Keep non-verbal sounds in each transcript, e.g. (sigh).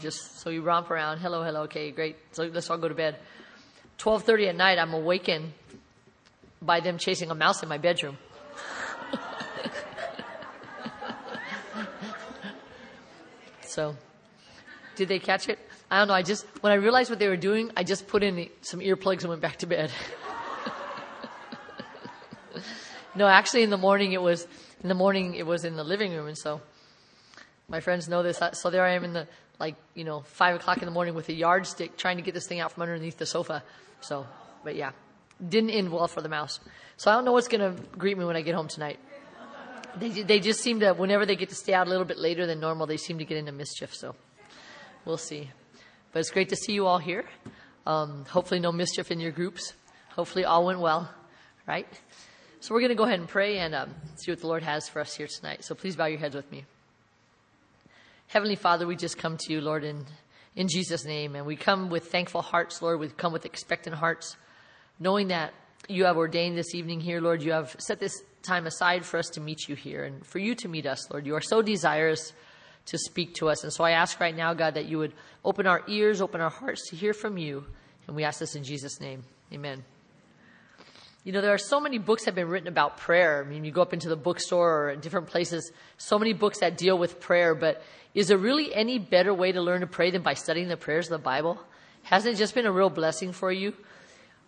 just so you romp around. Hello, hello. Okay, great. So let's all go to bed. 12:30 at night, I'm awakened by them chasing a mouse in my bedroom. (laughs) so, did they catch it? I don't know. I just when I realized what they were doing, I just put in some earplugs and went back to bed. (laughs) no, actually, in the morning it was in the morning it was in the living room, and so my friends know this. So there I am in the like you know five o'clock in the morning with a yardstick trying to get this thing out from underneath the sofa. So, but yeah, didn't end well for the mouse. So I don't know what's to greet me when I get home tonight. They they just seem to whenever they get to stay out a little bit later than normal, they seem to get into mischief. So we'll see. But it's great to see you all here. Um, hopefully, no mischief in your groups. Hopefully, all went well, right? So we're going to go ahead and pray and um, see what the Lord has for us here tonight. So please bow your heads with me. Heavenly Father, we just come to you, Lord, in, in Jesus' name. And we come with thankful hearts, Lord. We come with expectant hearts, knowing that you have ordained this evening here, Lord. You have set this time aside for us to meet you here and for you to meet us, Lord. You are so desirous to speak to us. And so I ask right now, God, that you would open our ears, open our hearts to hear from you. And we ask this in Jesus' name. Amen. You know, there are so many books that have been written about prayer. I mean, you go up into the bookstore or in different places, so many books that deal with prayer. But is there really any better way to learn to pray than by studying the prayers of the Bible? Hasn't it just been a real blessing for you?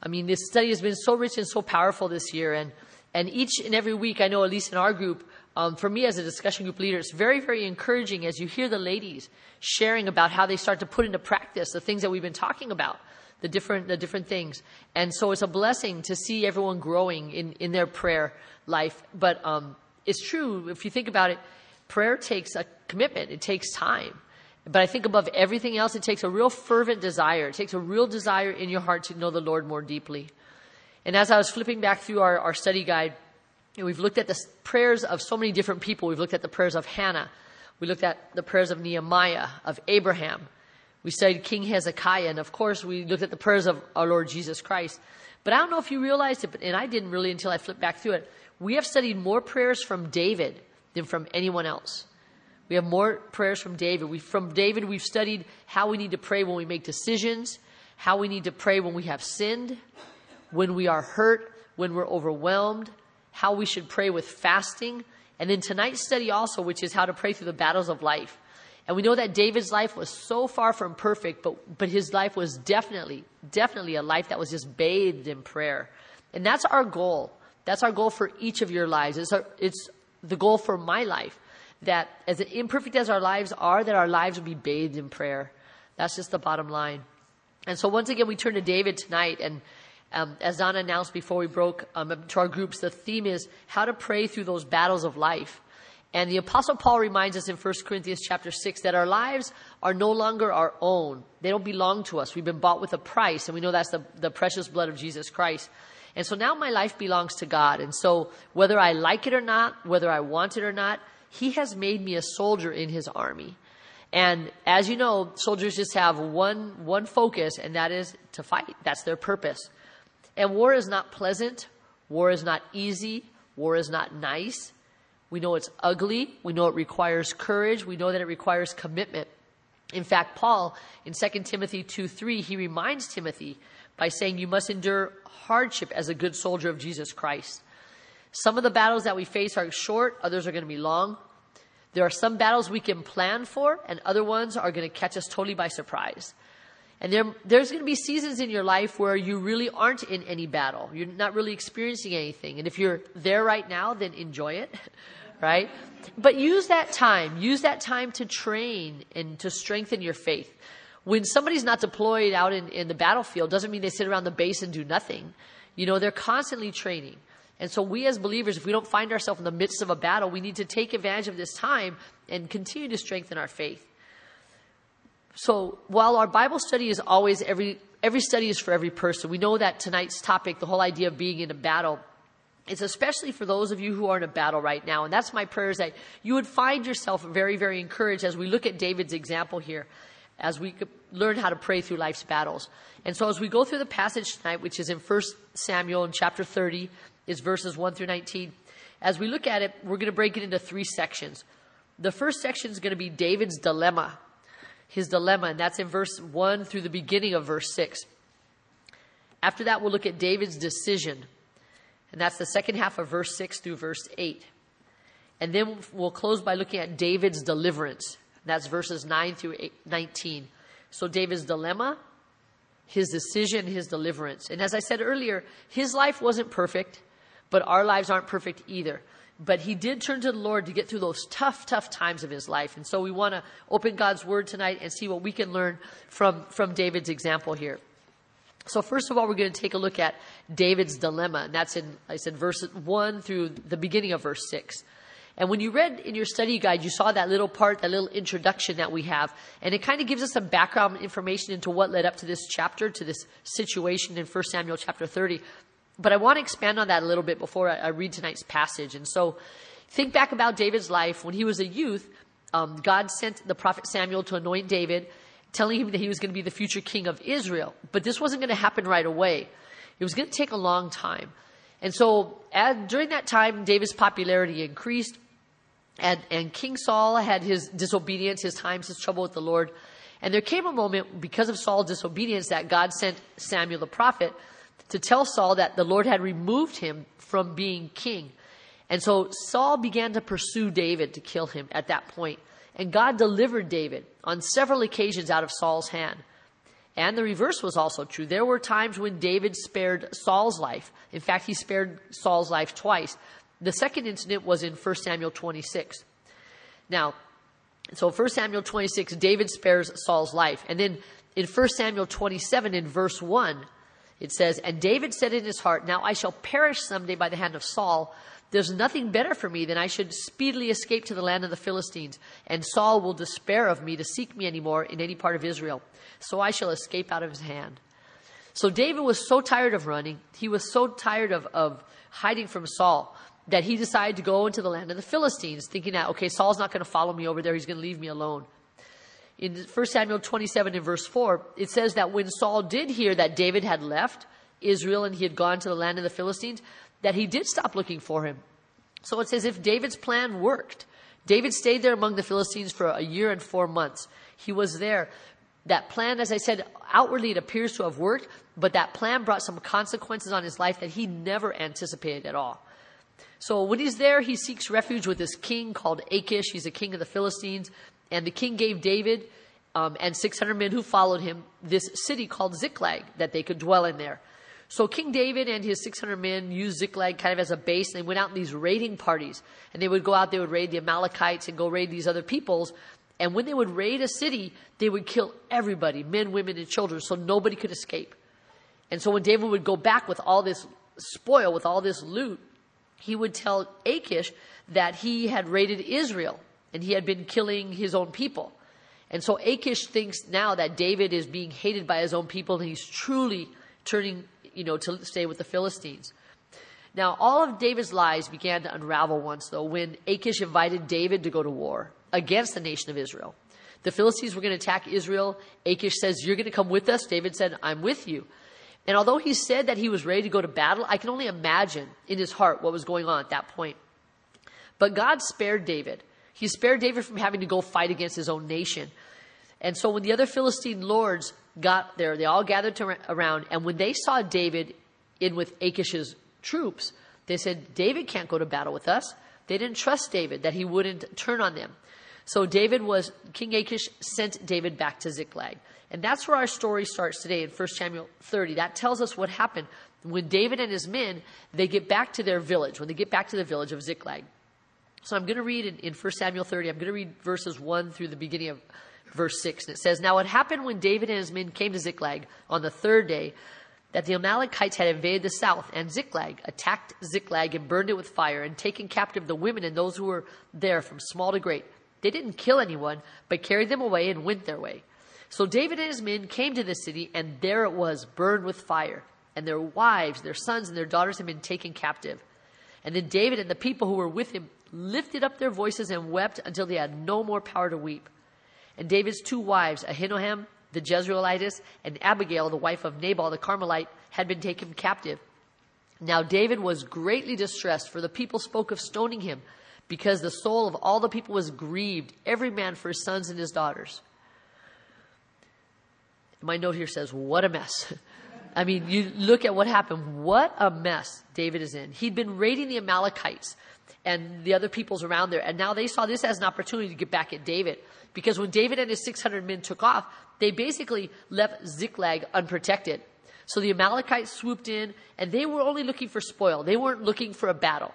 I mean, this study has been so rich and so powerful this year. And, and each and every week, I know, at least in our group, um, for me as a discussion group leader, it's very, very encouraging as you hear the ladies sharing about how they start to put into practice the things that we've been talking about the different the different things. And so it's a blessing to see everyone growing in, in their prayer life. But um, it's true if you think about it, prayer takes a commitment. It takes time. But I think above everything else, it takes a real fervent desire. It takes a real desire in your heart to know the Lord more deeply. And as I was flipping back through our, our study guide, we've looked at the prayers of so many different people. We've looked at the prayers of Hannah. We looked at the prayers of Nehemiah, of Abraham, we studied King Hezekiah, and of course, we looked at the prayers of our Lord Jesus Christ. But I don't know if you realized it, but, and I didn't really until I flipped back through it. We have studied more prayers from David than from anyone else. We have more prayers from David. We, from David, we've studied how we need to pray when we make decisions, how we need to pray when we have sinned, when we are hurt, when we're overwhelmed, how we should pray with fasting. And then tonight's study also, which is how to pray through the battles of life. And we know that David's life was so far from perfect, but, but his life was definitely, definitely a life that was just bathed in prayer. And that's our goal. That's our goal for each of your lives. It's, our, it's the goal for my life. That as imperfect as our lives are, that our lives will be bathed in prayer. That's just the bottom line. And so once again, we turn to David tonight. And um, as Donna announced before we broke um, to our groups, the theme is how to pray through those battles of life. And the apostle Paul reminds us in 1 Corinthians chapter 6 that our lives are no longer our own. They don't belong to us. We've been bought with a price and we know that's the, the precious blood of Jesus Christ. And so now my life belongs to God. And so whether I like it or not, whether I want it or not, he has made me a soldier in his army. And as you know, soldiers just have one, one focus and that is to fight. That's their purpose. And war is not pleasant. War is not easy. War is not nice. We know it's ugly. We know it requires courage. We know that it requires commitment. In fact, Paul in 2 Timothy 2 3, he reminds Timothy by saying, You must endure hardship as a good soldier of Jesus Christ. Some of the battles that we face are short, others are going to be long. There are some battles we can plan for, and other ones are going to catch us totally by surprise. And there, there's going to be seasons in your life where you really aren't in any battle. You're not really experiencing anything. And if you're there right now, then enjoy it, (laughs) right? But use that time. Use that time to train and to strengthen your faith. When somebody's not deployed out in, in the battlefield, doesn't mean they sit around the base and do nothing. You know, they're constantly training. And so we as believers, if we don't find ourselves in the midst of a battle, we need to take advantage of this time and continue to strengthen our faith. So while our Bible study is always every, every study is for every person, we know that tonight's topic, the whole idea of being in a battle, is especially for those of you who are in a battle right now. And that's my prayer is that you would find yourself very, very encouraged as we look at David's example here, as we learn how to pray through life's battles. And so as we go through the passage tonight, which is in 1 Samuel in chapter 30, is verses 1 through 19. As we look at it, we're going to break it into three sections. The first section is going to be David's dilemma. His dilemma, and that's in verse 1 through the beginning of verse 6. After that, we'll look at David's decision, and that's the second half of verse 6 through verse 8. And then we'll close by looking at David's deliverance. That's verses 9 through 19. So David's dilemma, his decision, his deliverance. And as I said earlier, his life wasn't perfect, but our lives aren't perfect either. But he did turn to the Lord to get through those tough, tough times of his life. And so we want to open God's word tonight and see what we can learn from, from David's example here. So first of all, we're going to take a look at David's dilemma. And that's in, I said, verse 1 through the beginning of verse 6. And when you read in your study guide, you saw that little part, that little introduction that we have. And it kind of gives us some background information into what led up to this chapter, to this situation in 1 Samuel chapter 30. But I want to expand on that a little bit before I, read tonight's passage. And so think back about David's life. When he was a youth, um, God sent the prophet Samuel to anoint David, telling him that he was going to be the future king of Israel. But this wasn't going to happen right away. It was going to take a long time. And so as, during that time, David's popularity increased. And, and King Saul had his disobedience, his times, his trouble with the Lord. And there came a moment, because of Saul's disobedience, that God sent Samuel the prophet to tell Saul that the Lord had removed him from being king. And so Saul began to pursue David to kill him at that point. And God delivered David on several occasions out of Saul's hand. And the reverse was also true. There were times when David spared Saul's life. In fact, he spared Saul's life twice. The second incident was in 1 Samuel 26. Now, so 1 Samuel 26, David spares Saul's life. And then in 1 Samuel 27, in verse 1, it says, And David said in his heart, Now I shall perish someday by the hand of Saul. There's nothing better for me than I should speedily escape to the land of the Philistines, and Saul will despair of me to seek me any more in any part of Israel. So I shall escape out of his hand. So David was so tired of running, he was so tired of, of hiding from Saul that he decided to go into the land of the Philistines, thinking that, okay, Saul's not going to follow me over there. He's going to leave me alone. In 1 Samuel 27 and verse 4, it says that when Saul did hear that David had left Israel and he had gone to the land of the Philistines, that he did stop looking for him. So it's as if David's plan worked. David stayed there among the Philistines for a year and four months. He was there. That plan, as I said, outwardly it appears to have worked, but that plan brought some consequences on his life that he never anticipated at all. So when he's there, he seeks refuge with this king called Achish. He's a king of the Philistines. And the king gave David um, and 600 men who followed him this city called Ziklag that they could dwell in there. So King David and his 600 men used Ziklag kind of as a base. And they went out in these raiding parties. And they would go out, they would raid the Amalekites and go raid these other peoples. And when they would raid a city, they would kill everybody, men, women, and children, so nobody could escape. And so when David would go back with all this spoil, with all this loot, he would tell Achish that he had raided Israel and he had been killing his own people. And so Achish thinks now that David is being hated by his own people and he's truly turning, you know, to stay with the Philistines. Now, all of David's lies began to unravel once, though, when Achish invited David to go to war against the nation of Israel. The Philistines were going to attack Israel. Achish says, You're going to come with us. David said, I'm with you. And although he said that he was ready to go to battle, I can only imagine in his heart what was going on at that point. But God spared David. He spared David from having to go fight against his own nation. And so when the other Philistine lords got there, they all gathered around, and when they saw David in with Achish's troops, they said, David can't go to battle with us. They didn't trust David, that he wouldn't turn on them. So David was, King Achish sent David back to Ziklag. And that's where our story starts today in 1 Samuel 30. That tells us what happened when David and his men, they get back to their village, when they get back to the village of Ziklag. So I'm going to read in, in 1 Samuel 30, I'm going to read verses 1 through the beginning of verse 6. And it says, Now it happened when David and his men came to Ziklag on the third day that the Amalekites had invaded the south, and Ziklag attacked Ziklag and burned it with fire, and taken captive the women and those who were there from small to great. They didn't kill anyone, but carried them away and went their way. So David and his men came to the city, and there it was, burned with fire. And their wives, their sons, and their daughters had been taken captive. And then David and the people who were with him lifted up their voices and wept until they had no more power to weep. And David's two wives, Ahinoam the Jezreelitess and Abigail, the wife of Nabal the Carmelite, had been taken captive. Now David was greatly distressed, for the people spoke of stoning him, because the soul of all the people was grieved, every man for his sons and his daughters. My note here says, what a mess. (laughs) I mean, you look at what happened. What a mess David is in. He'd been raiding the Amalekites and the other peoples around there, and now they saw this as an opportunity to get back at David. Because when David and his 600 men took off, they basically left Ziklag unprotected. So the Amalekites swooped in, and they were only looking for spoil. They weren't looking for a battle.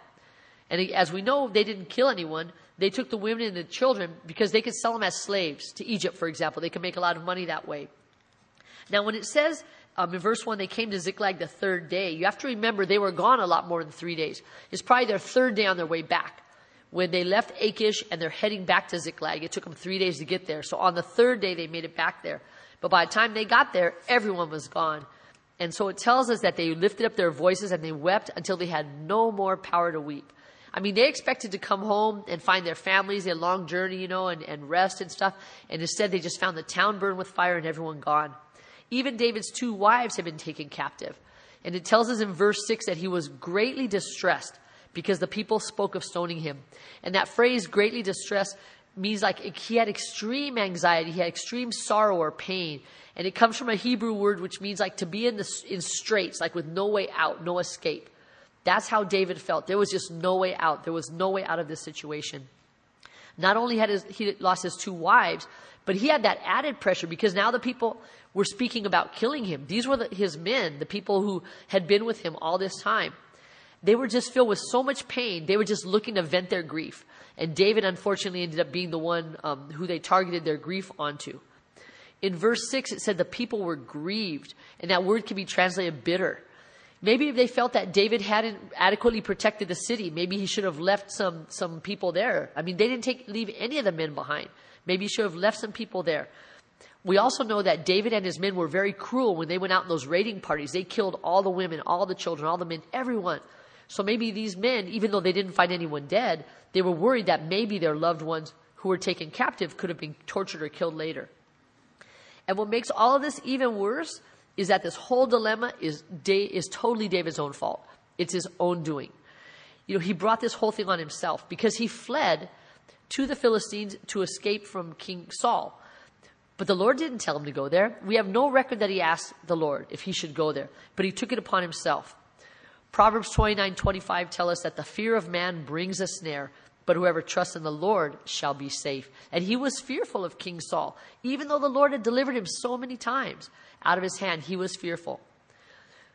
And as we know, they didn't kill anyone. They took the women and the children because they could sell them as slaves to Egypt, for example. They could make a lot of money that way. Now, when it says um, in verse 1, they came to Ziklag the third day, you have to remember they were gone a lot more than three days. It's probably their third day on their way back. When they left Achish and they're heading back to Ziklag, it took them three days to get there. So on the third day, they made it back there. But by the time they got there, everyone was gone. And so it tells us that they lifted up their voices and they wept until they had no more power to weep. I mean, they expected to come home and find their families, their long journey, you know, and, and rest and stuff. And instead, they just found the town burned with fire and everyone gone. Even David's two wives had been taken captive. And it tells us in verse 6 that he was greatly distressed because the people spoke of stoning him. And that phrase, greatly distressed, means like he had extreme anxiety, he had extreme sorrow or pain. And it comes from a Hebrew word which means like to be in the in straits, like with no way out, no escape. That's how David felt. There was just no way out. There was no way out of this situation. Not only had his, he lost his two wives, but he had that added pressure because now the people were speaking about killing him. These were the, his men, the people who had been with him all this time. They were just filled with so much pain. They were just looking to vent their grief. And David, unfortunately, ended up being the one um, who they targeted their grief onto. In verse 6, it said the people were grieved. And that word can be translated bitter. Maybe they felt that David hadn't adequately protected the city. Maybe he should have left some, some people there. I mean, they didn't take, leave any of the men behind. Maybe he should have left some people there. We also know that David and his men were very cruel when they went out in those raiding parties. They killed all the women, all the children, all the men, everyone. So maybe these men, even though they didn't find anyone dead, they were worried that maybe their loved ones who were taken captive could have been tortured or killed later. And what makes all of this even worse is that this whole dilemma is, is totally David's own fault. It's his own doing. You know, he brought this whole thing on himself because he fled to the Philistines to escape from King Saul. But the Lord didn't tell him to go there. We have no record that he asked the Lord if he should go there, but he took it upon himself. Proverbs 29 25 tell us that the fear of man brings a snare, but whoever trusts in the Lord shall be safe. And he was fearful of King Saul. Even though the Lord had delivered him so many times out of his hand, he was fearful.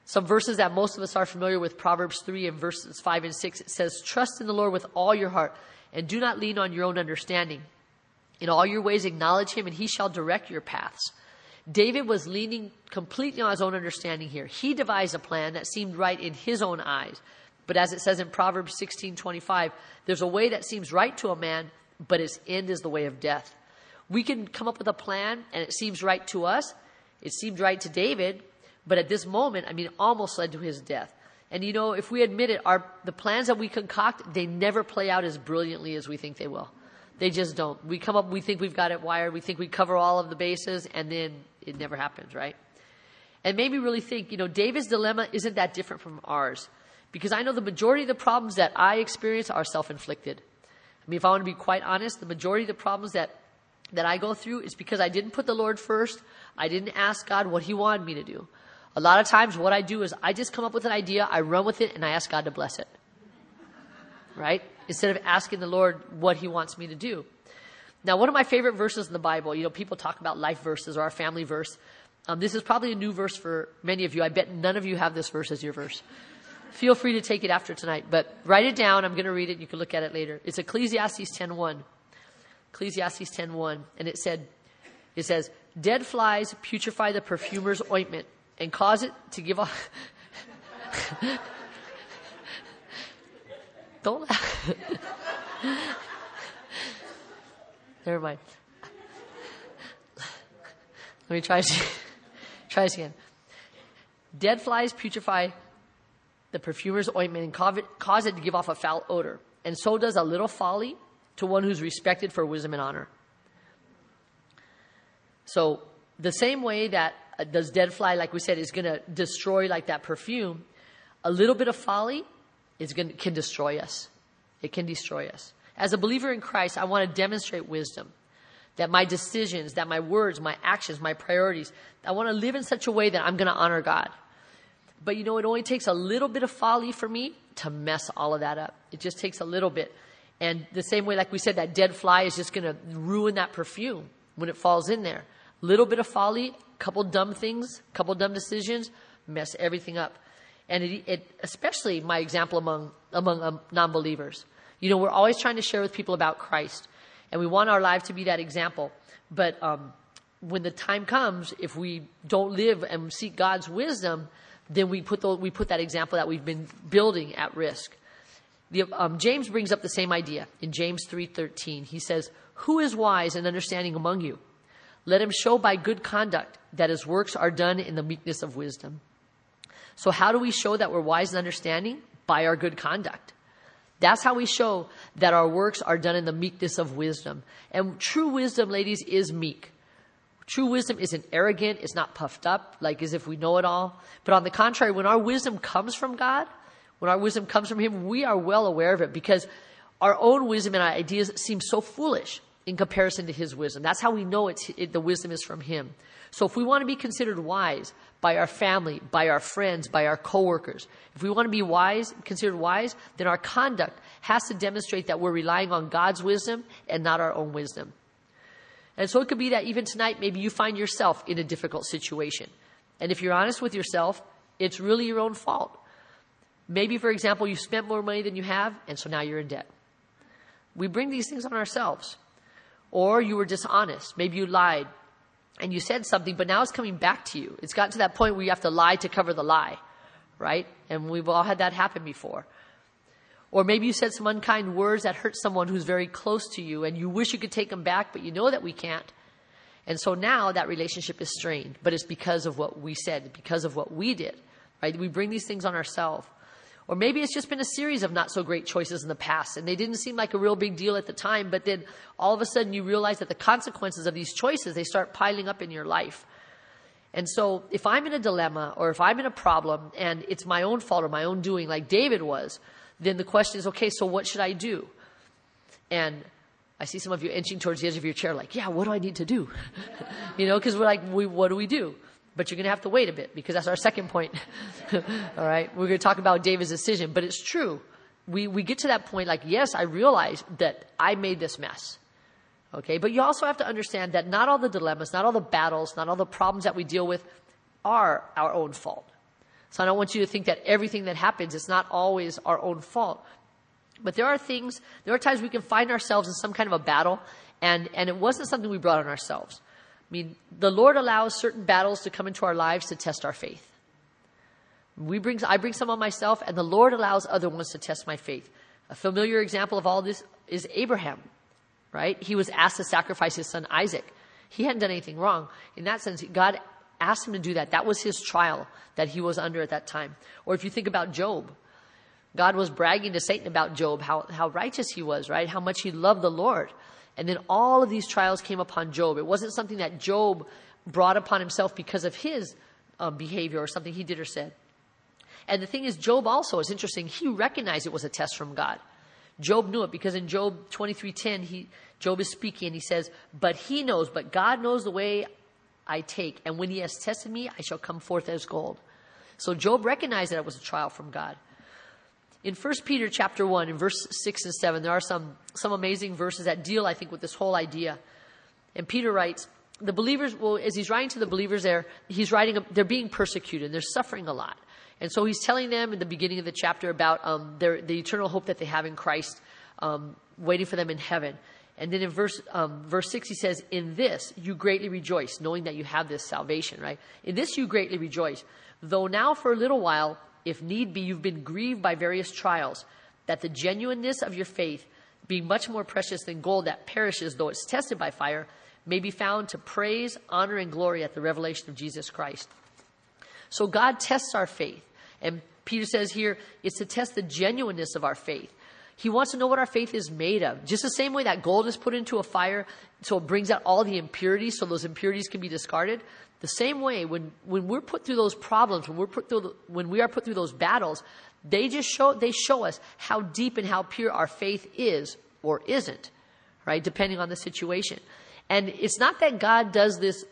Some verses that most of us are familiar with, Proverbs 3 and verses 5 and 6, it says, Trust in the Lord with all your heart, and do not lean on your own understanding. In all your ways acknowledge him, and he shall direct your paths. David was leaning completely on his own understanding here. He devised a plan that seemed right in his own eyes. But as it says in Proverbs 16:25, there's a way that seems right to a man, but its end is the way of death. We can come up with a plan and it seems right to us. It seemed right to David, but at this moment, I mean, almost led to his death. And you know, if we admit it, our the plans that we concoct, they never play out as brilliantly as we think they will. They just don't. We come up, we think we've got it wired, we think we cover all of the bases, and then it never happens, right? And made me really think, you know, David's dilemma isn't that different from ours. Because I know the majority of the problems that I experience are self inflicted. I mean, if I want to be quite honest, the majority of the problems that, that I go through is because I didn't put the Lord first. I didn't ask God what He wanted me to do. A lot of times, what I do is I just come up with an idea, I run with it, and I ask God to bless it. Right? Instead of asking the Lord what He wants me to do. Now, one of my favorite verses in the Bible, you know, people talk about life verses or our family verse. Um, this is probably a new verse for many of you. I bet none of you have this verse as your verse. Feel free to take it after tonight, but write it down. I'm going to read it. You can look at it later. It's Ecclesiastes 10.1. Ecclesiastes 10.1. And it said, it says, dead flies putrefy the perfumer's ointment and cause it to give off. (laughs) Don't laugh. (laughs) Never mind. Let me try this, (laughs) try this again. Dead flies putrefy the perfumer's ointment and cause it to give off a foul odor. And so does a little folly to one who's respected for wisdom and honor. So, the same way that uh, does dead fly, like we said, is going to destroy like that perfume, a little bit of folly is going can destroy us. It can destroy us. As a believer in Christ, I want to demonstrate wisdom. that my decisions, that my words, my actions, my priorities, I want to live in such a way that I'm going to honor God. But you know, it only takes a little bit of folly for me to mess all of that up. It just takes a little bit. And the same way, like we said, that dead fly is just going to ruin that perfume when it falls in there. Little bit of folly, couple dumb things, couple dumb decisions, mess everything up. And it, it especially my example among among um, non-believers. You know, we're always trying to share with people about Christ, and we want our life to be that example. But um, when the time comes, if we don't live and seek God's wisdom, then we put the, we put that example that we've been building at risk. The, um, James brings up the same idea in James 3:13. He says, "Who is wise and understanding among you? Let him show by good conduct that his works are done in the meekness of wisdom." So how do we show that we're wise and understanding? By our good conduct. That's how we show that our works are done in the meekness of wisdom. And true wisdom, ladies, is meek. True wisdom isn't arrogant, it's not puffed up, like as if we know it all. But on the contrary, when our wisdom comes from God, when our wisdom comes from Him, we are well aware of it because our own wisdom and our ideas seem so foolish in comparison to His wisdom. That's how we know it's, it, the wisdom is from Him. So if we want to be considered wise by our family, by our friends, by our coworkers, if we want to be wise, considered wise, then our conduct has to demonstrate that we're relying on God's wisdom and not our own wisdom. And so it could be that even tonight, maybe you find yourself in a difficult situation. And if you're honest with yourself, it's really your own fault. Maybe, for example, you spent more money than you have, and so now you're in debt. We bring these things on ourselves. Or you were dishonest. Maybe you lied and you said something, but now it's coming back to you. It's gotten to that point where you have to lie to cover the lie, right? And we've all had that happen before. Or maybe you said some unkind words that hurt someone who's very close to you and you wish you could take them back, but you know that we can't. And so now that relationship is strained, but it's because of what we said, because of what we did, right? We bring these things on ourselves. Or maybe it's just been a series of not so great choices in the past and they didn't seem like a real big deal at the time, but then all of a sudden you realize that the consequences of these choices, they start piling up in your life. And so if I'm in a dilemma or if I'm in a problem and it's my own fault or my own doing, like David was, then the question is, okay, so what should I do? And I see some of you inching towards the edge of your chair, like, yeah, what do I need to do? (laughs) you know, because we're like, we, what do we do? But you're going to have to wait a bit because that's our second point. (laughs) All right. We're going to talk about David's decision, but it's true. We, we get to that point like, yes, I realize that I made this mess. Okay. But you also have to understand that not all the dilemmas, not all the battles, not all the problems that we deal with are our own fault. So I don't want you to think that everything that happens is not always our own fault. But there are things, there are times we can find ourselves in some kind of a battle and, and it wasn't something we brought on ourselves. I mean, the Lord allows certain battles to come into our lives to test our faith. We bring, I bring some on myself, and the Lord allows other ones to test my faith. A familiar example of all this is Abraham, right? He was asked to sacrifice his son Isaac. He hadn't done anything wrong. In that sense, God asked him to do that. That was his trial that he was under at that time. Or if you think about Job, God was bragging to Satan about Job, how, how righteous he was, right? How much he loved the Lord. And then all of these trials came upon Job. It wasn't something that Job brought upon himself because of his um, behavior or something he did or said. And the thing is, Job also is interesting. He recognized it was a test from God. Job knew it because in Job 23:10, he Job is speaking and he says, "But he knows, but God knows the way I take, and when he has tested me, I shall come forth as gold." So Job recognized that it was a trial from God. In 1 Peter chapter 1, in verse 6 and 7, there are some, some amazing verses that deal, I think, with this whole idea. And Peter writes, the believers, well, as he's writing to the believers there, he's writing, they're being persecuted, they're suffering a lot. And so he's telling them in the beginning of the chapter about um, their, the eternal hope that they have in Christ, um, waiting for them in heaven. And then in verse, um, verse 6, he says, In this you greatly rejoice, knowing that you have this salvation, right? In this you greatly rejoice. Though now for a little while, if need be, you've been grieved by various trials, that the genuineness of your faith, being much more precious than gold that perishes though it's tested by fire, may be found to praise, honor, and glory at the revelation of Jesus Christ. So God tests our faith. And Peter says here, it's to test the genuineness of our faith. He wants to know what our faith is made of. Just the same way that gold is put into a fire, so it brings out all the impurities, so those impurities can be discarded. The same way, when, when we're put through those problems, when we're put through, the, when we are put through those battles, they just show, they show us how deep and how pure our faith is or isn't, right? Depending on the situation. And it's not that God does this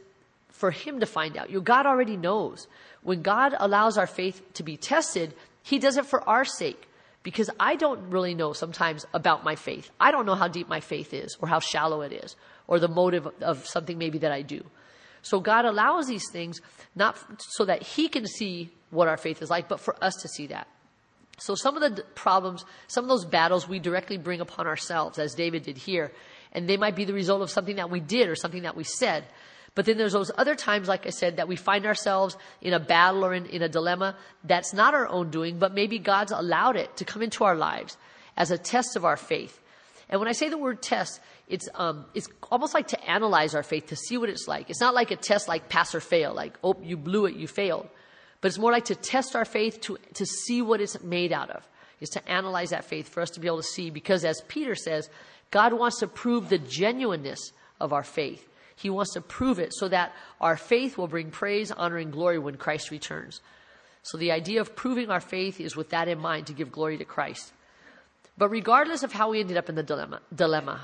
for him to find out. You know, God already knows. When God allows our faith to be tested, he does it for our sake because I don't really know sometimes about my faith. I don't know how deep my faith is or how shallow it is or the motive of something maybe that I do. So God allows these things not so that he can see what our faith is like, but for us to see that. So some of the problems, some of those battles we directly bring upon ourselves, as David did here, and they might be the result of something that we did or something that we said. But then there's those other times, like I said, that we find ourselves in a battle or in, in a dilemma that's not our own doing, but maybe God's allowed it to come into our lives as a test of our faith. And when I say the word test, it's, um, it's almost like to analyze our faith, to see what it's like. It's not like a test like pass or fail, like, oh, you blew it, you failed. But it's more like to test our faith to, to see what it's made out of, is to analyze that faith for us to be able to see. Because as Peter says, God wants to prove the genuineness of our faith. He wants to prove it so that our faith will bring praise, honor, and glory when Christ returns. So the idea of proving our faith is with that in mind to give glory to Christ. But regardless of how we ended up in the dilemma, dilemma,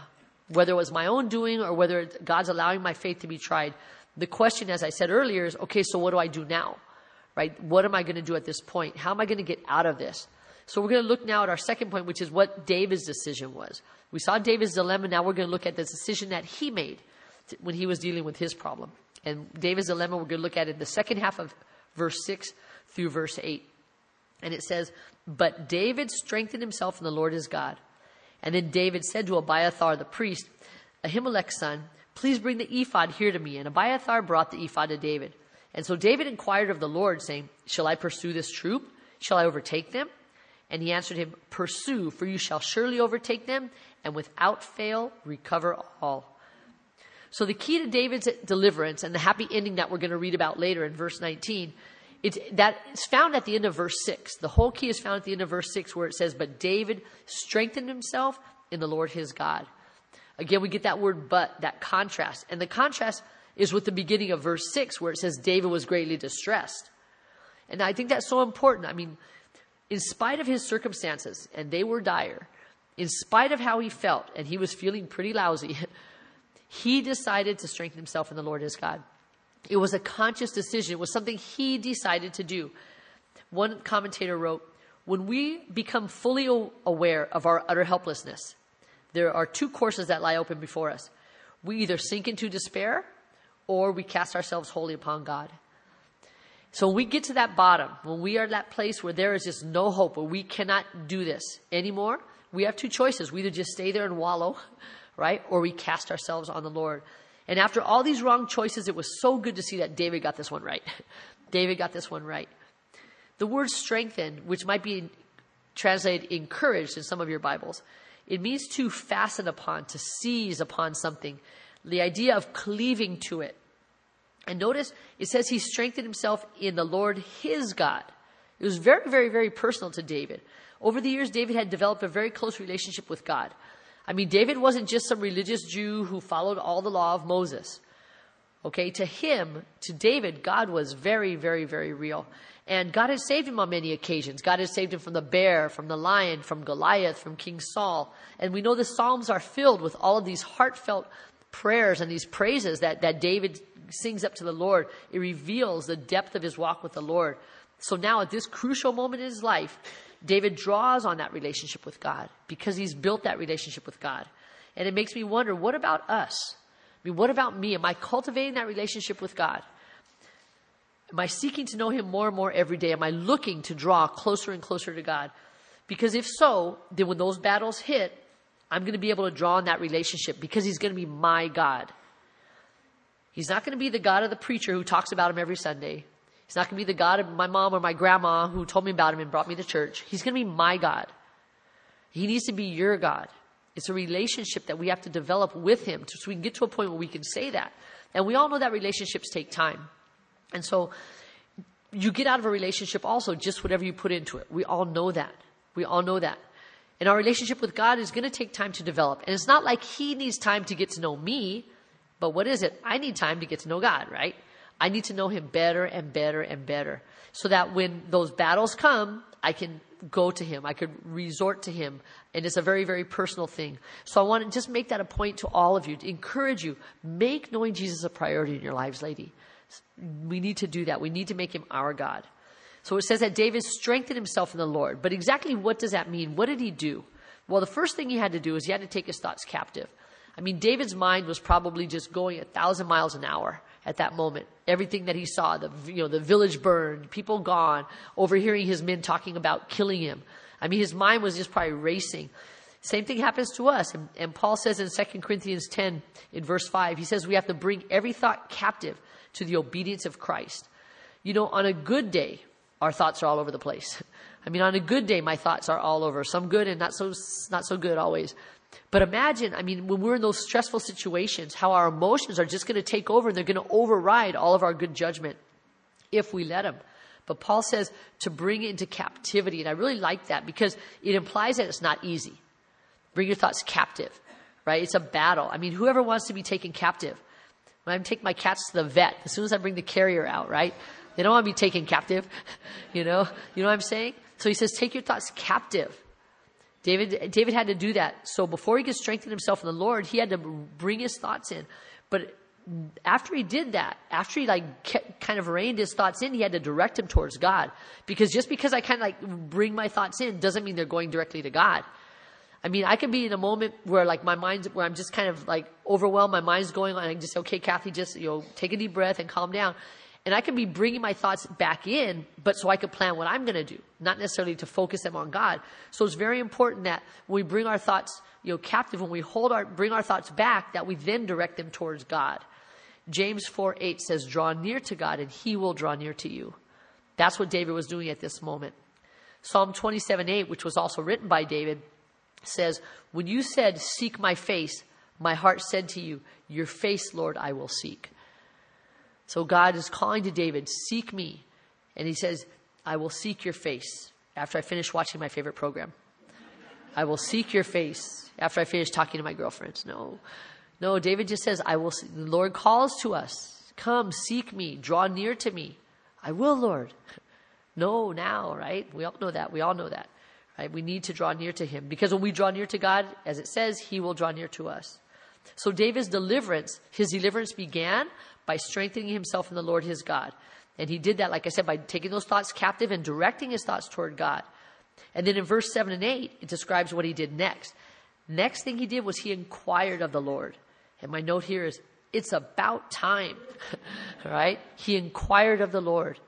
whether it was my own doing or whether God's allowing my faith to be tried, the question, as I said earlier, is okay, so what do I do now? right? What am I going to do at this point? How am I going to get out of this? So we're going to look now at our second point, which is what David's decision was. We saw David's dilemma. Now we're going to look at the decision that he made when he was dealing with his problem. And David's dilemma, we're going to look at in the second half of verse 6 through verse 8. And it says, But David strengthened himself in the Lord his God. And then David said to Abiathar the priest, Ahimelech's son, Please bring the ephod here to me. And Abiathar brought the ephod to David. And so David inquired of the Lord, saying, Shall I pursue this troop? Shall I overtake them? And he answered him, Pursue, for you shall surely overtake them, and without fail recover all. So the key to David's deliverance and the happy ending that we're going to read about later in verse 19, it's, that is found at the end of verse 6. The whole key is found at the end of verse 6 where it says, But David strengthened himself in the Lord his God. Again, we get that word but, that contrast. And the contrast is with the beginning of verse 6 where it says David was greatly distressed. And I think that's so important. I mean, in spite of his circumstances, and they were dire, in spite of how he felt, and he was feeling pretty lousy, (laughs) he decided to strengthen himself in the Lord his God. It was a conscious decision. It was something he decided to do. One commentator wrote, when we become fully aware of our utter helplessness, there are two courses that lie open before us. We either sink into despair or we cast ourselves wholly upon God. So when we get to that bottom, when we are at that place where there is just no hope, where we cannot do this anymore, we have two choices. We either just stay there and wallow, right? Or we cast ourselves on the Lord. And after all these wrong choices, it was so good to see that David got this one right. (laughs) David got this one right. The word strengthen, which might be translated encouraged in some of your Bibles, it means to fasten upon, to seize upon something. The idea of cleaving to it. And notice it says he strengthened himself in the Lord his God. It was very, very, very personal to David. Over the years, David had developed a very close relationship with God. I mean, David wasn't just some religious Jew who followed all the law of Moses. Okay, to him, to David, God was very, very, very real. And God has saved him on many occasions. God has saved him from the bear, from the lion, from Goliath, from King Saul. And we know the Psalms are filled with all of these heartfelt prayers and these praises that, that David sings up to the Lord, it reveals the depth of his walk with the Lord. So now at this crucial moment in his life, David draws on that relationship with God because he's built that relationship with God. And it makes me wonder, what about us? I mean, what about me? Am I cultivating that relationship with God? Am I seeking to know him more and more every day? Am I looking to draw closer and closer to God? Because if so, then when those battles hit, I'm going to be able to draw on that relationship because he's going to be my God. He's not going to be the God of the preacher who talks about him every Sunday. He's not going to be the God of my mom or my grandma who told me about him and brought me to church. He's going to be my God. He needs to be your God. It's a relationship that we have to develop with him so we can get to a point where we can say that. And we all know that relationships take time. And so you get out of a relationship also just whatever you put into it. We all know that. We all know that. And our relationship with God is going to take time to develop. And it's not like He needs time to get to know me, but what is it? I need time to get to know God, right? I need to know him better and better and better so that when those battles come, I can go to him. I could resort to him. And it's a very, very personal thing. So I want to just make that a point to all of you, to encourage you. Make knowing Jesus a priority in your lives, lady. We need to do that. We need to make him our God. So it says that David strengthened himself in the Lord. But exactly what does that mean? What did he do? Well, the first thing he had to do is he had to take his thoughts captive. I mean, David's mind was probably just going a thousand miles an hour at that moment. Everything that he saw, the, you know, the village burned, people gone, overhearing his men talking about killing him. I mean, his mind was just probably racing. Same thing happens to us. And, and Paul says in 2 Corinthians 10 in verse 5, he says we have to bring every thought captive to the obedience of Christ. You know, on a good day, our thoughts are all over the place. (laughs) I mean, on a good day, my thoughts are all over. Some good and not so, not so good always. But imagine, I mean, when we're in those stressful situations, how our emotions are just going to take over and they're going to override all of our good judgment if we let them. But Paul says to bring it into captivity. And I really like that because it implies that it's not easy. Bring your thoughts captive, right? It's a battle. I mean, whoever wants to be taken captive? When I take my cats to the vet, as soon as I bring the carrier out, right? They don't want to be taken captive. (laughs) you know, you know what I'm saying? So he says, take your thoughts captive. David, David had to do that. So before he could strengthen himself in the Lord, he had to bring his thoughts in. But after he did that, after he like kind of reined his thoughts in, he had to direct him towards God. Because just because I kind of like bring my thoughts in doesn't mean they're going directly to God. I mean, I can be in a moment where like my mind's, where I'm just kind of like overwhelmed, my mind's going on, I just okay, Kathy, just, you know, take a deep breath and calm down. And I can be bringing my thoughts back in, but so I could plan what I'm going to do, not necessarily to focus them on God. So it's very important that when we bring our thoughts, you know, captive, when we hold our, bring our thoughts back, that we then direct them towards God. James 4 8 says, Draw near to God and he will draw near to you. That's what David was doing at this moment. Psalm 27 8, which was also written by David, says, When you said, Seek my face, my heart said to you, Your face, Lord, I will seek. So God is calling to David, Seek me. And he says, I will seek your face after I finish watching my favorite program. I will seek your face after I finish talking to my girlfriends. No. No, David just says, I will, see. the Lord calls to us. Come, seek me, draw near to me. I will, Lord. (laughs) No, now, right? We all know that. We all know that. Right? We need to draw near to him because when we draw near to God, as it says, he will draw near to us. So David's deliverance, his deliverance began by strengthening himself in the Lord his God. And he did that, like I said, by taking those thoughts captive and directing his thoughts toward God. And then in verse 7 and 8, it describes what he did next. Next thing he did was he inquired of the Lord. And my note here is, it's about time. (laughs) right? He inquired of the Lord.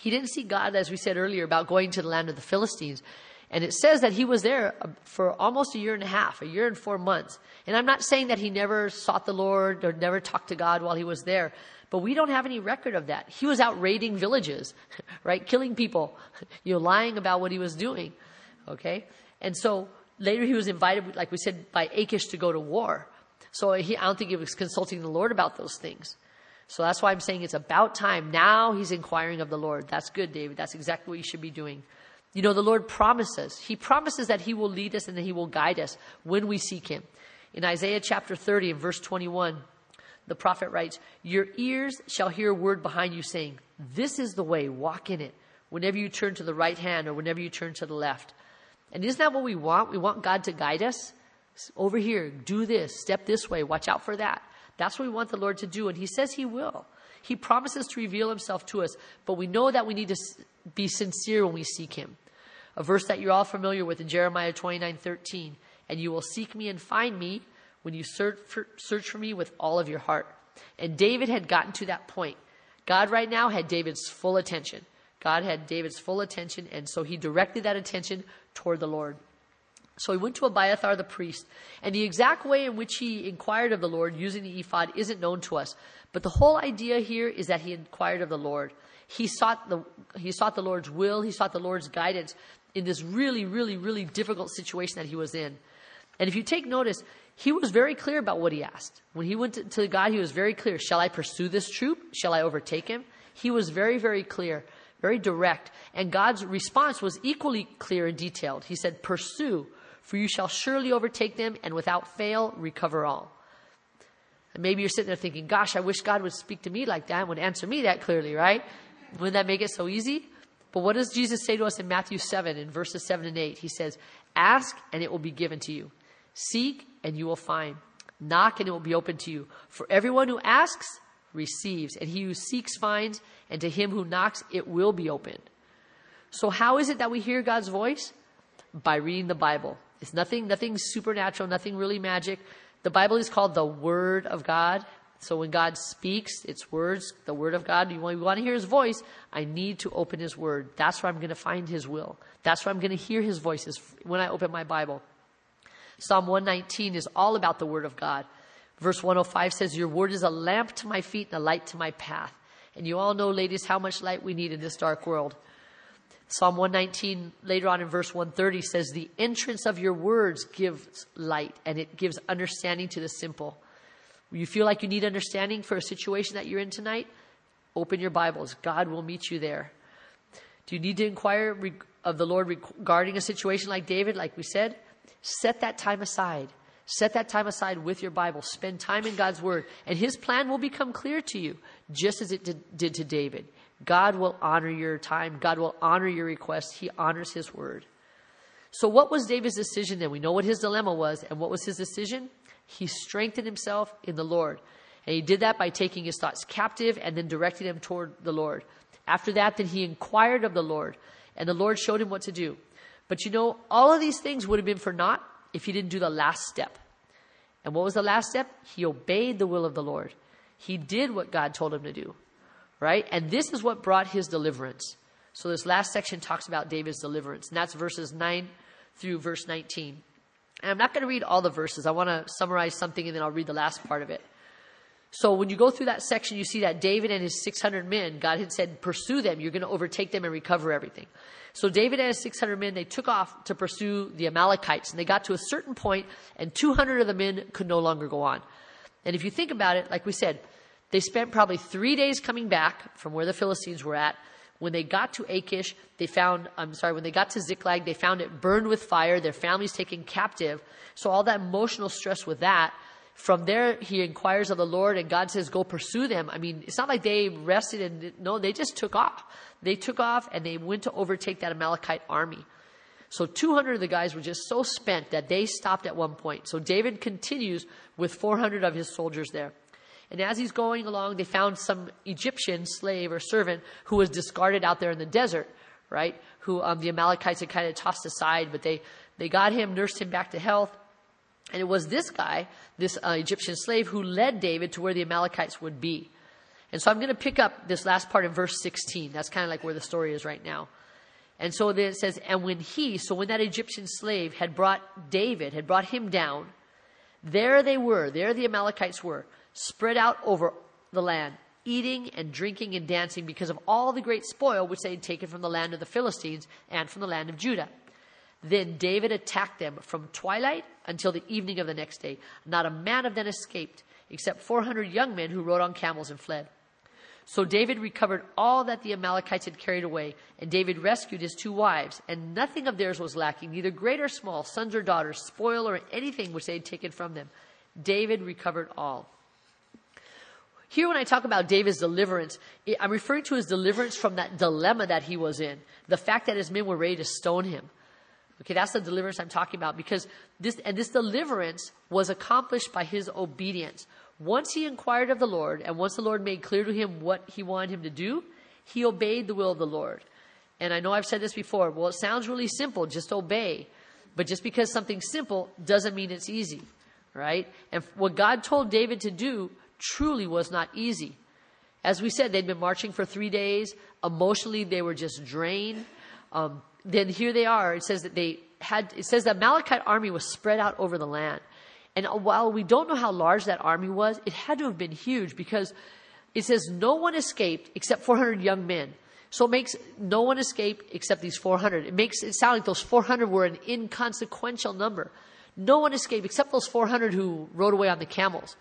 He didn't see God, as we said earlier, about going to the land of the Philistines. And it says that he was there uh, for almost a year and a half, a year and four months. And I'm not saying that he never sought the Lord or never talked to God while he was there, but we don't have any record of that. He was out raiding villages, (laughs) right? Killing people, (laughs) you know, lying about what he was doing. Okay? And so later he was invited, like we said, by Achish to go to war. So he, I don't think he was consulting the Lord about those things. So that's why I'm saying it's about time. Now he's inquiring of the Lord. That's good, David. That's exactly what you should be doing. You know, the Lord promises. He promises that He will lead us and that He will guide us when we seek Him. In Isaiah chapter 30 and verse 21, the prophet writes, Your ears shall hear a word behind you saying, This is the way, walk in it, whenever you turn to the right hand or whenever you turn to the left. And isn't that what we want? We want God to guide us. Over here, do this, step this way, watch out for that. That's what we want the Lord to do, and He says He will. He promises to reveal Himself to us, but we know that we need to be sincere when we seek Him. A verse that you're all familiar with in Jeremiah 29 13. And you will seek me and find me when you search for, search for me with all of your heart. And David had gotten to that point. God right now had David's full attention. God had David's full attention, and so he directed that attention toward the Lord. So he went to Abiathar the priest, and the exact way in which he inquired of the Lord using the ephod isn't known to us. But the whole idea here is that he inquired of the Lord. He sought the, he sought the Lord's will, he sought the Lord's guidance in this really, really, really difficult situation that he was in. And if you take notice, he was very clear about what he asked. When he went to, to, God, he was very clear. Shall I pursue this troop? Shall I overtake him? He was very, very clear, very direct. And God's response was equally clear and detailed. He said, Pursue, for you shall surely overtake them and without fail recover all. And maybe you're sitting there thinking, gosh, I wish God would speak to me like that and would answer me that clearly, right? Wouldn't that make it so easy? But what does Jesus say to us in Matthew 7 in verses 7 and 8? He says, Ask and it will be given to you. Seek and you will find. Knock and it will be open to you. For everyone who asks receives, and he who seeks finds, and to him who knocks it will be opened. So how is it that we hear God's voice? By reading the Bible. It's nothing, nothing supernatural, nothing really magic. The Bible is called the Word of God. So when God speaks, it's words, the Word of God. You want, you want to hear His voice, I need to open His Word. That's where I'm going to find His will. That's where I'm going to hear His voices when I open my Bible. Psalm 119 is all about the Word of God. Verse 105 says, Your Word is a lamp to my feet and a light to my path. And you all know, ladies, how much light we need in this dark world. Psalm 119, later on in verse 130, says, The entrance of your words gives light and it gives understanding to the simple. You feel like you need understanding for a situation that you're in tonight? Open your Bibles. God will meet you there. Do you need to inquire of the Lord regarding a situation like David, like we said? Set that time aside. Set that time aside with your Bible. Spend time in God's Word, and His plan will become clear to you, just as it did, to David. God will honor your time. God will honor your request. He honors His Word. So, what was David's decision then? We know what his dilemma was, and what was his decision? He strengthened himself in the Lord. And he did that by taking his thoughts captive and then directing them toward the Lord. After that, then he inquired of the Lord, and the Lord showed him what to do. But you know, all of these things would have been for naught if he didn't do the last step. And what was the last step? He obeyed the will of the Lord. He did what God told him to do. Right? And this is what brought his deliverance. So this last section talks about David's deliverance, and that's verses 9 through verse 19. And I'm not going to read all the verses. I want to summarize something and then I'll read the last part of it. So when you go through that section, you see that David and his 600 men, God had said, pursue them. You're going to overtake them and recover everything. So David and his 600 men, they took off to pursue the Amalekites and they got to a certain point and 200 of the men could no longer go on. And if you think about it, like we said, they spent probably three days coming back from where the Philistines were at. When they got to Achish, they found, I'm sorry, when they got to Ziklag, they found it burned with fire, their families taken captive. So all that emotional stress with that, from there, he inquires of the Lord, and God says, Go pursue them. I mean, it's not like they rested and no, they just took off. They took off and they went to overtake that Amalekite army. So 200 of the guys were just so spent that they stopped at one point. So David continues with 400 of his soldiers there. And as he's going along, they found some Egyptian slave or servant who was discarded out there in the desert, right? Who um, the Amalekites had kind of tossed aside, but they, they got him, nursed him back to health. And it was this guy, this uh, Egyptian slave, who led David to where the Amalekites would be. And so I'm going to pick up this last part in verse 16. That's kind of like where the story is right now. And so then it says, and when he, so when that Egyptian slave had brought David, had brought him down, there they were, there the Amalekites were, spread out over the land, eating and drinking and dancing because of all the great spoil which they had taken from the land of the Philistines and from the land of Judah. Then David attacked them from twilight until the evening of the next day. Not a man of them escaped, except 400 young men who rode on camels and fled. So David recovered all that the Amalekites had carried away, and David rescued his two wives, and nothing of theirs was lacking, neither great or small, sons or daughters, spoil or anything which they had taken from them. David recovered all. Here, when I talk about David's deliverance, I'm referring to his deliverance from that dilemma that he was in. The fact that his men were ready to stone him. Okay, that's the deliverance I'm talking about because this, and this deliverance was accomplished by his obedience. Once he inquired of the Lord and once the Lord made clear to him what he wanted him to do, he obeyed the will of the Lord. And I know I've said this before. Well, it sounds really simple. Just obey. But just because something's simple doesn't mean it's easy, right? And what God told David to do truly was not easy. As we said, they'd been marching for three days. Emotionally, they were just drained. Um, then here they are. It says that they had, it says the Amalekite army was spread out over the land. And while we don't know how large that army was, it had to have been huge because it says no one escaped except 400 young men. So it makes no one escaped except these 400. It makes it sound like those 400 were an inconsequential number. No one escaped except those 400 who rode away on the camels.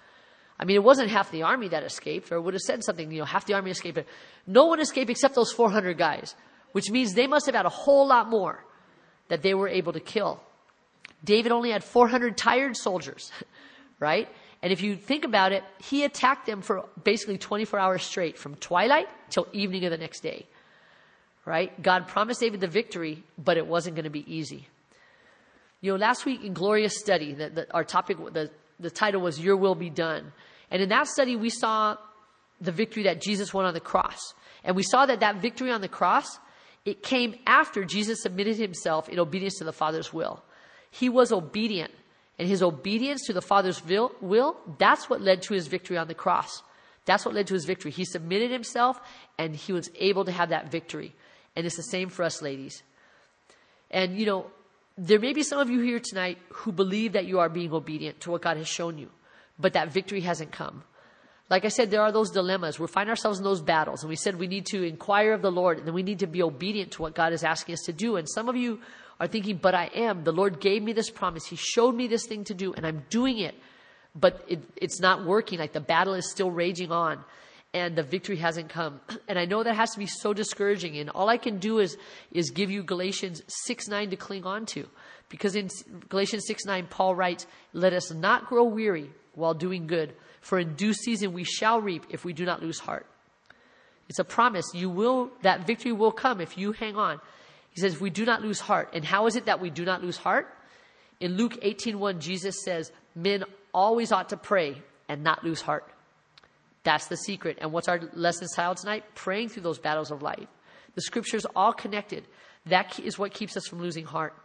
I mean, it wasn't half the army that escaped, or would have said something, you know, half the army escaped. But No one escaped except those 400 guys which means they must have had a whole lot more that they were able to kill. David only had 400 tired soldiers, (laughs) right? And if you think about it, he attacked them for basically 24 hours straight, from twilight till evening of the next day. Right? God promised David the victory, but it wasn't going to be easy. You know, last week in Glorious Study, the, the, our topic, the, the title was Your Will Be Done. And in that study, we saw the victory that Jesus won on the cross. And we saw that that victory on the cross, it came after Jesus submitted himself in obedience to the Father's will. He was obedient and his obedience to the Father's will, will, that's what led to his victory on the cross. That's what led to his victory. He submitted himself and he was able to have that victory. And it's the same for us, ladies. And, you know, there may be some of you here tonight who believe that you are being obedient to what God has shown you, but that victory hasn't come. Like I said, there are those dilemmas. We find ourselves in those battles, and we said we need to inquire of the Lord, and then we need to be obedient to what God is asking us to do. And some of you are thinking, but I am. The Lord gave me this promise. He showed me this thing to do, and I'm doing it. But it, it's not working. Like the battle is still raging on, and the victory hasn't come. (clears throat) And I know that has to be so discouraging. And all I can do is, is give you Galatians 6 9 to cling on to. Because in Galatians 6 9, Paul writes, Let us not grow weary while doing good, for in due season we shall reap if we do not lose heart. It's a promise. You will, that victory will come if you hang on. He says, we do not lose heart. And how is it that we do not lose heart? In Luke 18:1, Jesus says, men always ought to pray and not lose heart. That's the secret. And what's our lesson title tonight? Praying through those battles of life. The scriptures all connected. That is what keeps us from losing heart.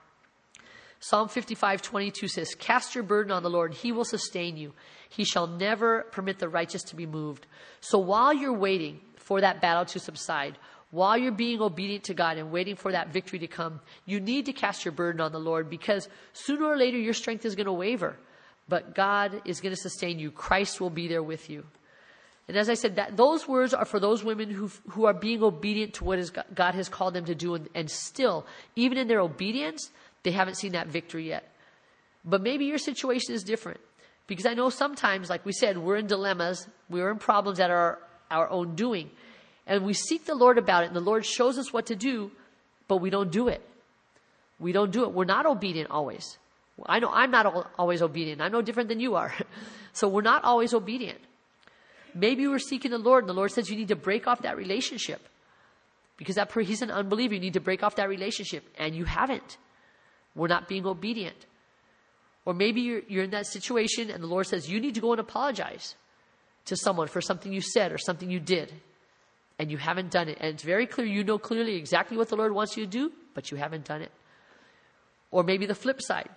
Psalm 55, 22 says, Cast your burden on the Lord, He will sustain you. He shall never permit the righteous to be moved. So while you're waiting for that battle to subside, while you're being obedient to God and waiting for that victory to come, you need to cast your burden on the Lord because sooner or later your strength is going to waver. But God is going to sustain you. Christ will be there with you. And as I said, that, those words are for those women who, who are being obedient to what is, God has called them to do. And, and still, even in their obedience, they haven't seen that victory yet. But maybe your situation is different. Because I know sometimes, like we said, we're in dilemmas, we're in problems that are our own doing and we seek the Lord about it, and the Lord shows us what to do, but we don't do it. We don't do it. We're not obedient always. I know I'm not always obedient. I'm no different than you are. (laughs) so we're not always obedient. Maybe you are seeking the Lord, and the Lord says you need to break off that relationship. Because that he's an unbeliever. You need to break off that relationship, and you haven't. We're not being obedient. Or maybe you're, you're in that situation, and the Lord says you need to go and apologize to someone for something you said or something you did and you haven't done it. And it's very clear, you know clearly exactly what the Lord wants you to do, but you haven't done it. Or maybe the flip side.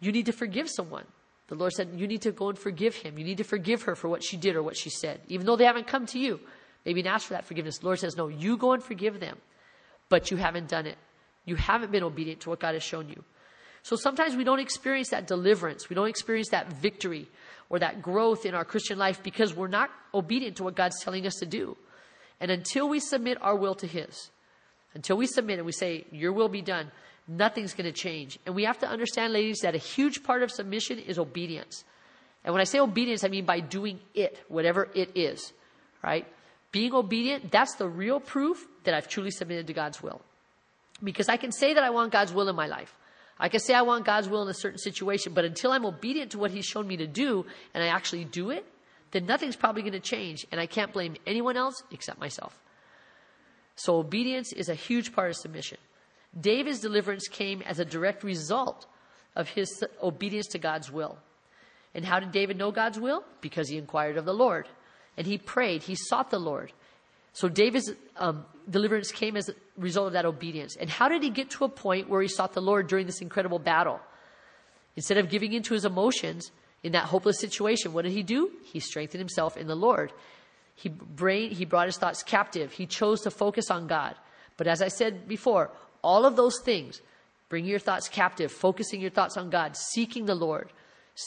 You need to forgive someone. The Lord said, You need to go and forgive him. You need to forgive her for what she did or what she said, even though they haven't come to you. Maybe and ask for that forgiveness. The Lord says, No, you go and forgive them, but you haven't done it. You haven't been obedient to what God has shown you. So sometimes we don't experience that deliverance. We don't experience that victory or that growth in our Christian life because we're not obedient to what God's telling us to do. And until we submit our will to His, until we submit and we say, Your will be done, nothing's going to change. And we have to understand, ladies, that a huge part of submission is obedience. And when I say obedience, I mean by doing it, whatever it is, right? Being obedient, that's the real proof that I've truly submitted to God's will. Because I can say that I want God's will in my life. I can say I want God's will in a certain situation, but until I'm obedient to what He's shown me to do and I actually do it, then nothing's probably going to change. And I can't blame anyone else except myself. So obedience is a huge part of submission. David's deliverance came as a direct result of his obedience to God's will. And how did David know God's will? Because he inquired of the Lord. And he prayed, he sought the Lord. So David's um, deliverance came as a result of that obedience. And how did he get to a point where he sought the Lord during this incredible battle? Instead of giving into his emotions in that hopeless situation, what did he do? He strengthened himself in the Lord. He, brain, he brought his thoughts captive. He chose to focus on God. But as I said before, all of those things, bringing your thoughts captive, focusing your thoughts on God, seeking the Lord,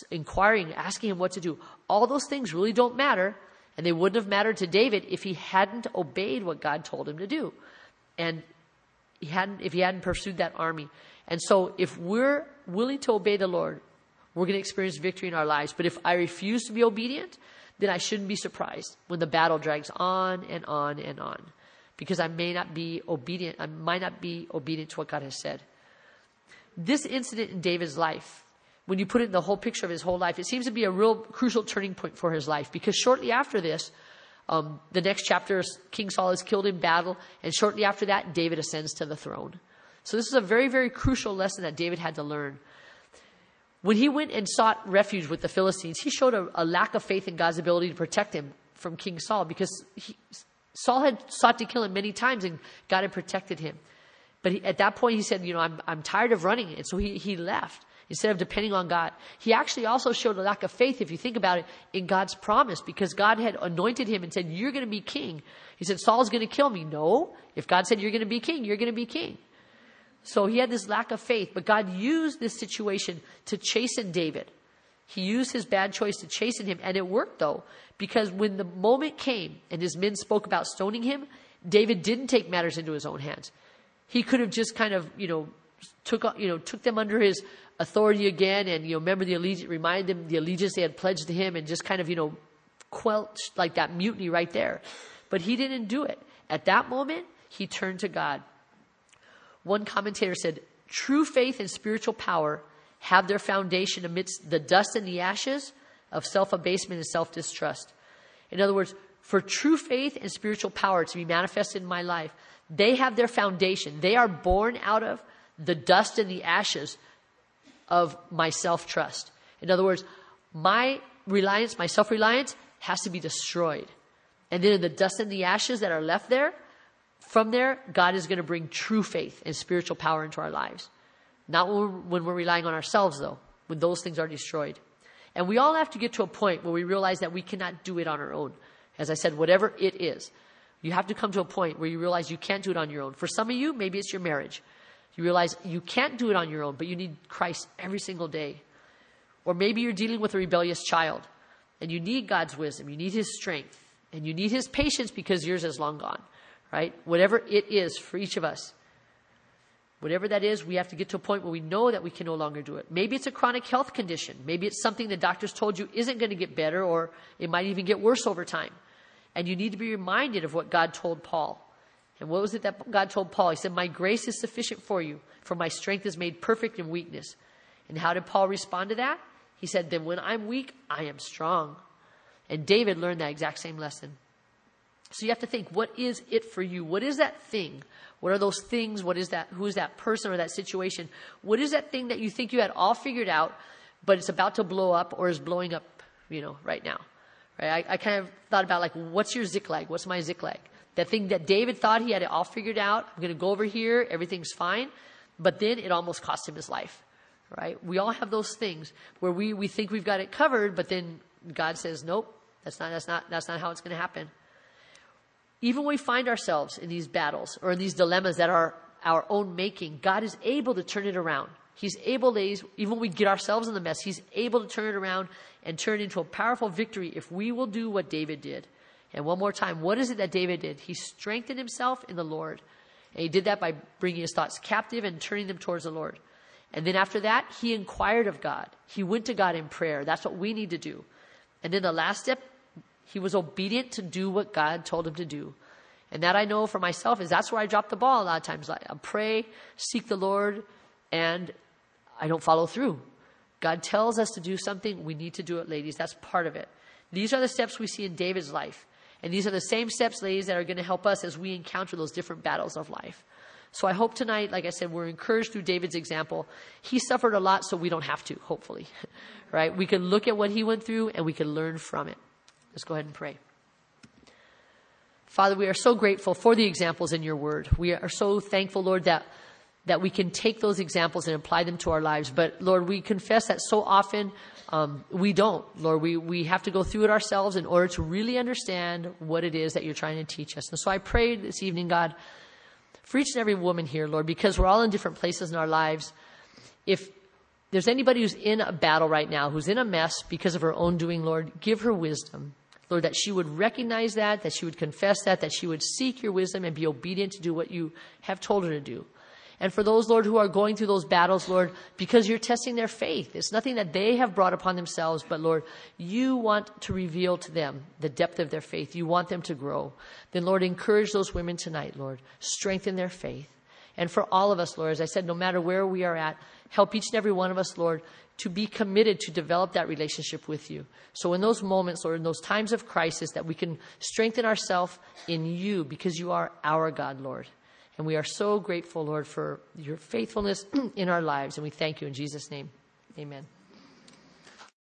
inquiring, asking Him what to do, all those things really don't matter and they wouldn't have mattered to David if he hadn't obeyed what God told him to do. And he hadn't, if he hadn't pursued that army. And so if we're willing to obey the Lord, we're going to experience victory in our lives. But if I refuse to be obedient, then I shouldn't be surprised when the battle drags on and on and on. Because I may not be obedient, I might not be obedient to what God has said. This incident in David's life when you put it in the whole picture of his whole life, it seems to be a real crucial turning point for his life because shortly after this, um, the next chapter, King Saul is killed in battle, and shortly after that, David ascends to the throne. So this is a very, very crucial lesson that David had to learn. When he went and sought refuge with the Philistines, he showed a, a lack of faith in God's ability to protect him from King Saul because he, Saul had sought to kill him many times and God had protected him. But he, at that point, he said, You know, I'm, I'm tired of running. And so he, he left instead of depending on God. He actually also showed a lack of faith, if you think about it, in God's promise because God had anointed him and said, You're going to be king. He said, Saul's going to kill me. No. If God said, You're going to be king, you're going to be king. So he had this lack of faith, but God used this situation to chasten David. He used his bad choice to chasten him, and it worked though, because when the moment came and his men spoke about stoning him, David didn't take matters into his own hands. He could have just kind of, you know, took, you know, took them under his authority again and, you know, remember the allegiance, remind them the allegiance they had pledged to him and just kind of, you know, quelched like that mutiny right there. But he didn't do it. At that moment, he turned to God. One commentator said, true faith and spiritual power have their foundation amidst the dust and the ashes of self abasement and self distrust. In other words, for true faith and spiritual power to be manifested in my life, they have their foundation. They are born out of the dust and the ashes of my self trust. In other words, my reliance, my self reliance has to be destroyed. And then in the dust and the ashes that are left there, from there, God is going to bring true faith and spiritual power into our lives. Not when we're, relying on ourselves, though, when those things are destroyed. And we all have to get to a point where we realize that we cannot do it on our own. As I said, whatever it is, you have to come to a point where you realize you can't do it on your own. For some of you, maybe it's your marriage. You realize you can't do it on your own, but you need Christ every single day. Or maybe you're dealing with a rebellious child and you need God's wisdom, you need His strength, and you need His patience because yours is long gone, right? Whatever it is for each of us. Whatever that is, we have to get to a point where we know that we can no longer do it. Maybe it's a chronic health condition. Maybe it's something the doctors told you isn't going to get better or it might even get worse over time. And you need to be reminded of what God told Paul. And what was it that God told Paul? He said, My grace is sufficient for you, for my strength is made perfect in weakness. And how did Paul respond to that? He said, Then when I'm weak, I am strong. And David learned that exact same lesson. So you have to think, what is it for you? What is that thing? What are those things? What is that? Who is that person or that situation? What is that thing that you think you had all figured out, but it's about to blow up or is blowing up, you know, right now? Right? I, I kind of thought about like, what's your Ziklag? What's my Ziklag? That thing that David thought he had it all figured out. I'm going to go over here. Everything's fine. But then it almost cost him his life. Right? We all have those things where we, we think we've got it covered, but then God says, nope, that's not, that's not, that's not how it's going to happen even when we find ourselves in these battles or in these dilemmas that are our own making, God is able to turn it around. He's able to, even when we get ourselves in the mess, He's able to turn it around and turn it into a powerful victory if we will do what David did. And one more time, what is it that David did? He strengthened himself in the Lord. And he did that by bringing his thoughts captive and turning them towards the Lord. And then after that, he inquired of God. He went to God in prayer. That's what we need to do. And then the last step he was obedient to do what God told him to do. And that I know for myself is that's where I drop the ball a lot of times. I pray, seek the Lord, and I don't follow through. God tells us to do something, we need to do it, ladies. That's part of it. These are the steps we see in David's life. And these are the same steps, ladies, that are going to help us as we encounter those different battles of life. So I hope tonight, like I said, we're encouraged through David's example. He suffered a lot, so we don't have to, hopefully. (laughs) right? We can look at what he went through and we can learn from it. Let's go ahead and pray. Father, we are so grateful for the examples in your word. We are so thankful, Lord, that, that we can take those examples and apply them to our lives. But Lord, we confess that so often um, we don't. Lord, we, we have to go through it ourselves in order to really understand what it is that you're trying to teach us. And so I pray this evening, God, for each and every woman here, Lord, because we're all in different places in our lives. If there's anybody who's in a battle right now, who's in a mess because of her own doing, Lord, give her wisdom. Lord, that she would recognize that, that she would confess that, that she would seek your wisdom and be obedient to do what you have told her to do. And for those, Lord, who are going through those battles, Lord, because you're testing their faith. It's nothing that they have brought upon themselves, but Lord, you want to reveal to them the depth of their faith. You want them to grow. Then, Lord, encourage those women tonight, Lord. Strengthen their faith. And for all of us, Lord, as I said, no matter where we are at, help each and every one of us, Lord, to be committed to develop that relationship with you. So in those moments, or in those times of crisis, that we can strengthen ourselves in you because you are our God, Lord. And we are so grateful, Lord, for your faithfulness (clears throat) in our lives. And we thank you in Jesus' name. Amen.